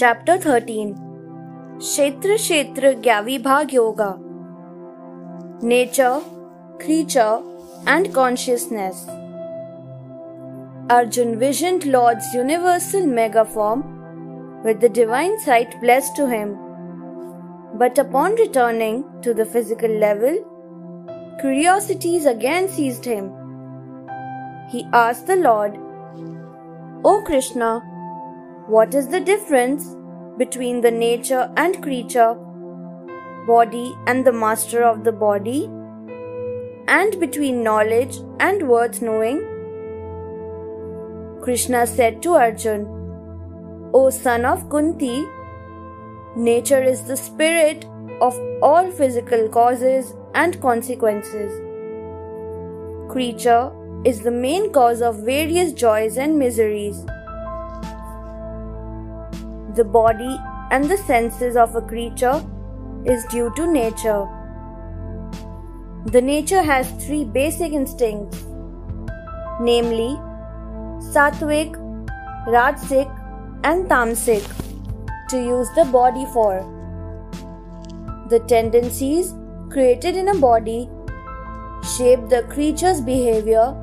Chapter 13 Kshetra Kshetra Gyavibhag Yoga Nature, Creature, and Consciousness Arjun visioned Lord's universal megaform with the divine sight blessed to him. But upon returning to the physical level, curiosities again seized him. He asked the Lord, O Krishna, what is the difference between the nature and creature, body and the master of the body, and between knowledge and worth knowing? Krishna said to Arjun, O son of Kunti, nature is the spirit of all physical causes and consequences. Creature is the main cause of various joys and miseries the body and the senses of a creature is due to nature. The nature has three basic instincts, namely sattvic, rajasic, and tamasic, to use the body for. The tendencies created in a body shape the creature's behavior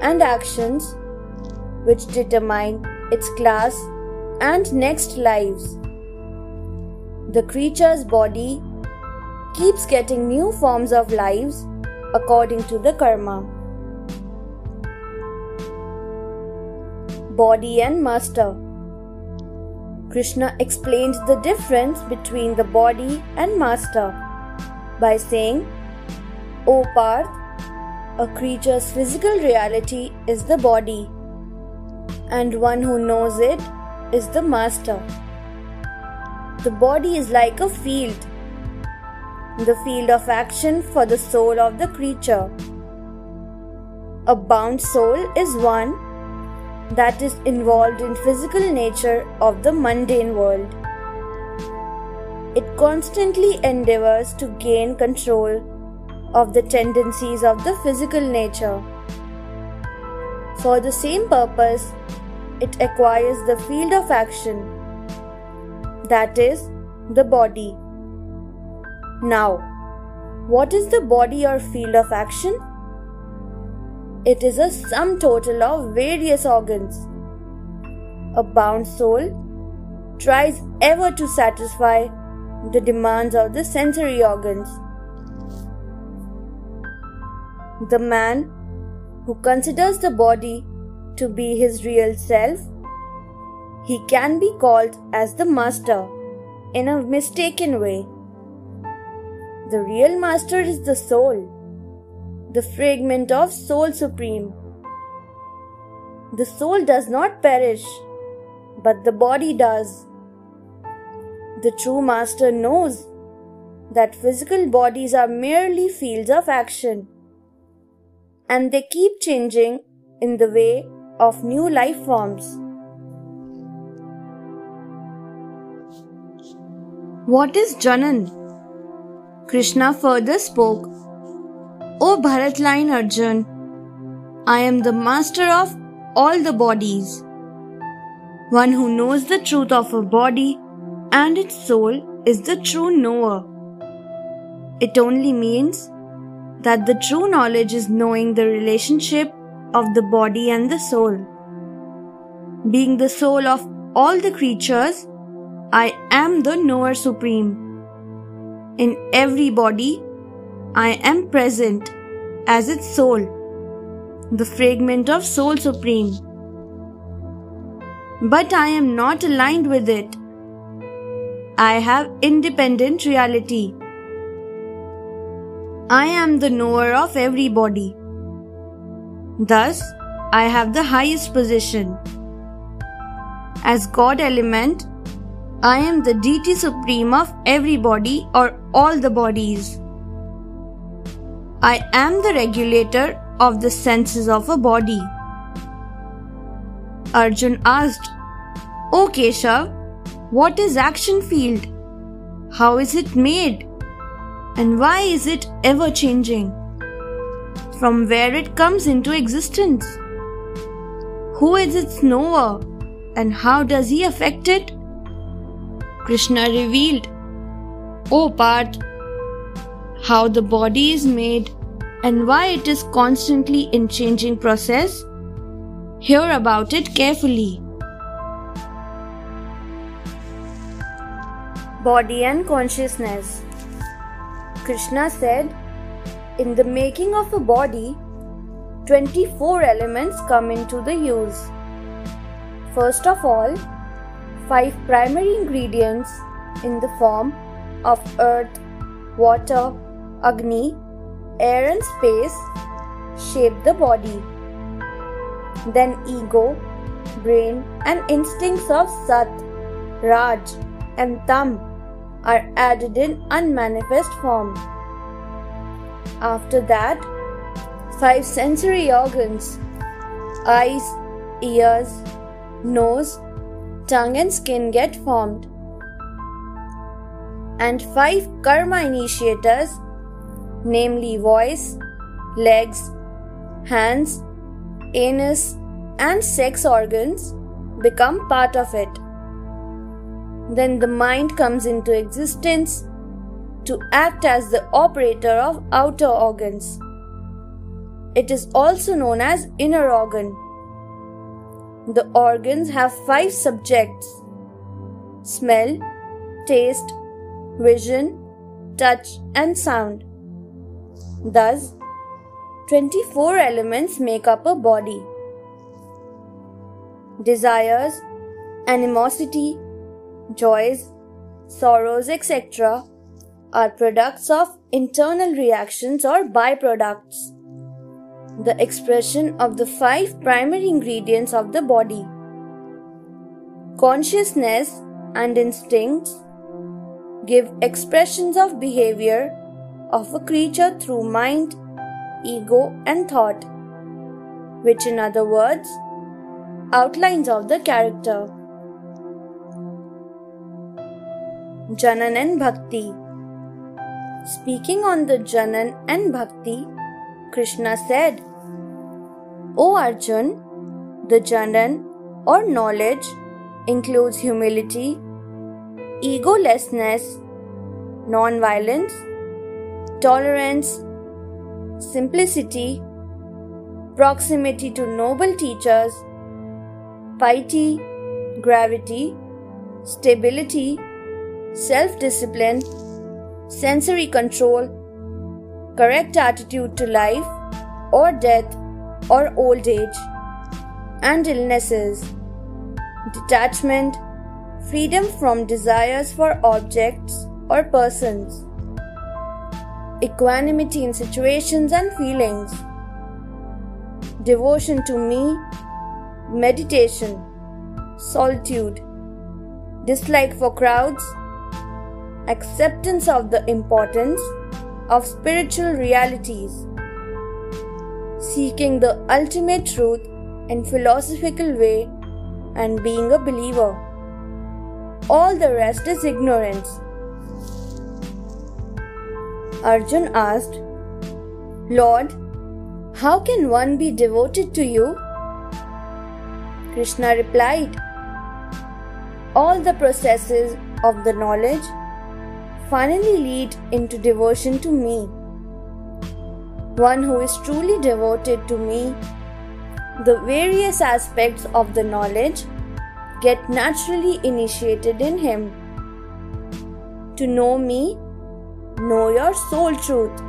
and actions, which determine its class and next lives. The creature's body keeps getting new forms of lives according to the karma. Body and Master Krishna explained the difference between the body and master by saying, O Parth, a creature's physical reality is the body, and one who knows it is the master. The body is like a field, the field of action for the soul of the creature. A bound soul is one that is involved in physical nature of the mundane world. It constantly endeavors to gain control of the tendencies of the physical nature. For the same purpose, it acquires the field of action, that is, the body. Now, what is the body or field of action? It is a sum total of various organs. A bound soul tries ever to satisfy the demands of the sensory organs. The man who considers the body to be his real self, he can be called as the master in a mistaken way. The real master is the soul, the fragment of Soul Supreme. The soul does not perish, but the body does. The true master knows that physical bodies are merely fields of action and they keep changing in the way of new life forms. What is Janan? Krishna further spoke, O Bharatline Arjun, I am the master of all the bodies. One who knows the truth of a body and its soul is the true knower. It only means that the true knowledge is knowing the relationship of the body and the soul. Being the soul of all the creatures, I am the knower supreme. In every body, I am present as its soul, the fragment of soul supreme. But I am not aligned with it. I have independent reality. I am the knower of every body. Thus, I have the highest position. As God element, I am the deity supreme of every body or all the bodies. I am the regulator of the senses of a body. Arjun asked, O Keshav, what is action field? How is it made? And why is it ever changing? From where it comes into existence. Who is its knower and how does he affect it? Krishna revealed, O Parth, how the body is made and why it is constantly in changing process. Hear about it carefully. Body and consciousness. Krishna said, In the making of a body, 24 elements come into the use. First of all, five primary ingredients in the form of earth, water, Agni, air, and space shape the body. Then ego, brain, and instincts of Sat, Raj, and Tam are added in unmanifest form. After that, five sensory organs eyes, ears, nose, tongue, and skin get formed. And five karma initiators, namely voice, legs, hands, anus, and sex organs, become part of it. Then the mind comes into existence to act as the operator of outer organs. It is also known as inner organ. The organs have five subjects smell, taste, vision, touch, and sound. Thus, 24 elements make up a body. Desires, animosity, joys, sorrows, etc., are products of internal reactions or byproducts the expression of the five primary ingredients of the body. Consciousness and instincts give expressions of behavior of a creature through mind, ego, and thought, which, in other words, outlines of the character. Janan and Bhakti Speaking on the Janan and Bhakti, Krishna said, O Arjun, the Janan or knowledge includes humility, egolessness, non violence, tolerance, simplicity, proximity to noble teachers, piety, gravity, stability, self discipline, sensory control correct attitude to life or death or old age and illnesses, detachment, freedom from desires for objects or persons, equanimity in situations and feelings, devotion to me, meditation, solitude, dislike for crowds, acceptance of the importance of spiritual realities, seeking the ultimate truth in philosophical way and being a believer. All the rest is ignorance. Arjun asked, Lord, how can one be devoted to you? Krishna replied, All the processes of the knowledge finally lead into devotion to me. One who is truly devoted to me, the various aspects of the knowledge get naturally initiated in him. To know me, know your soul truth.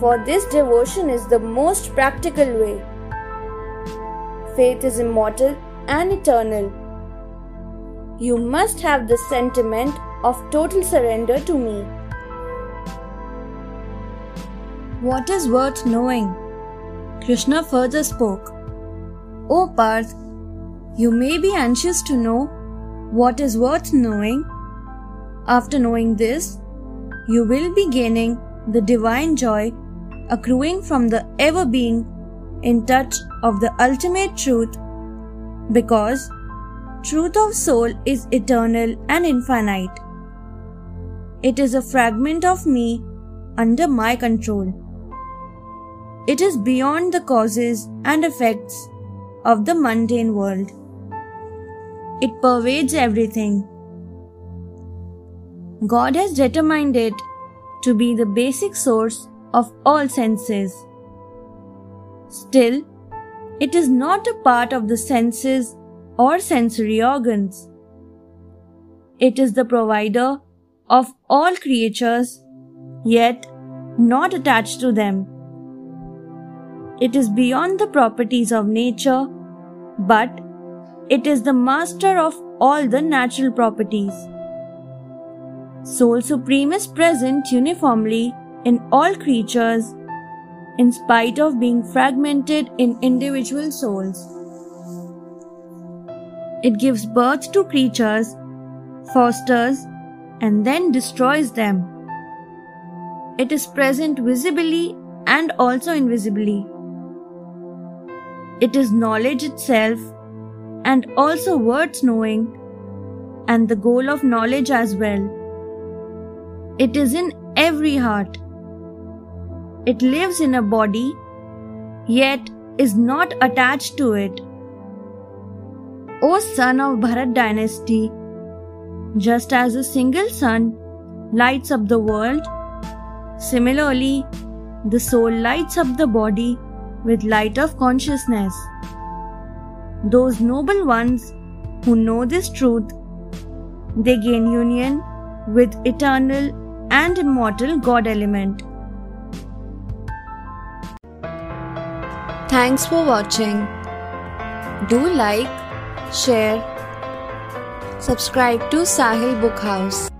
For this devotion is the most practical way. Faith is immortal and eternal. You must have the sentiment of total surrender to me. What is worth knowing? Krishna further spoke. O Parth, you may be anxious to know what is worth knowing. After knowing this, you will be gaining the divine joy accruing from the ever being in touch of the ultimate truth because truth of soul is eternal and infinite. It is a fragment of me under my control. It is beyond the causes and effects of the mundane world. It pervades everything. God has determined it to be the basic source of all senses. Still, it is not a part of the senses or sensory organs. It is the provider of all creatures, yet not attached to them. It is beyond the properties of nature, but it is the master of all the natural properties. Soul Supreme is present uniformly in all creatures in spite of being fragmented in individual souls. It gives birth to creatures, fosters, and then destroys them. It is present visibly and also invisibly. It is knowledge itself and also worth knowing and the goal of knowledge as well. It is in every heart. It lives in a body, yet is not attached to it. O son of Bharat dynasty, just as a single sun lights up the world, similarly, the soul lights up the body with light of consciousness. Those noble ones who know this truth, they gain union with eternal and immortal God element. Thanks for watching. Do like, share, subscribe to Sahil Book House.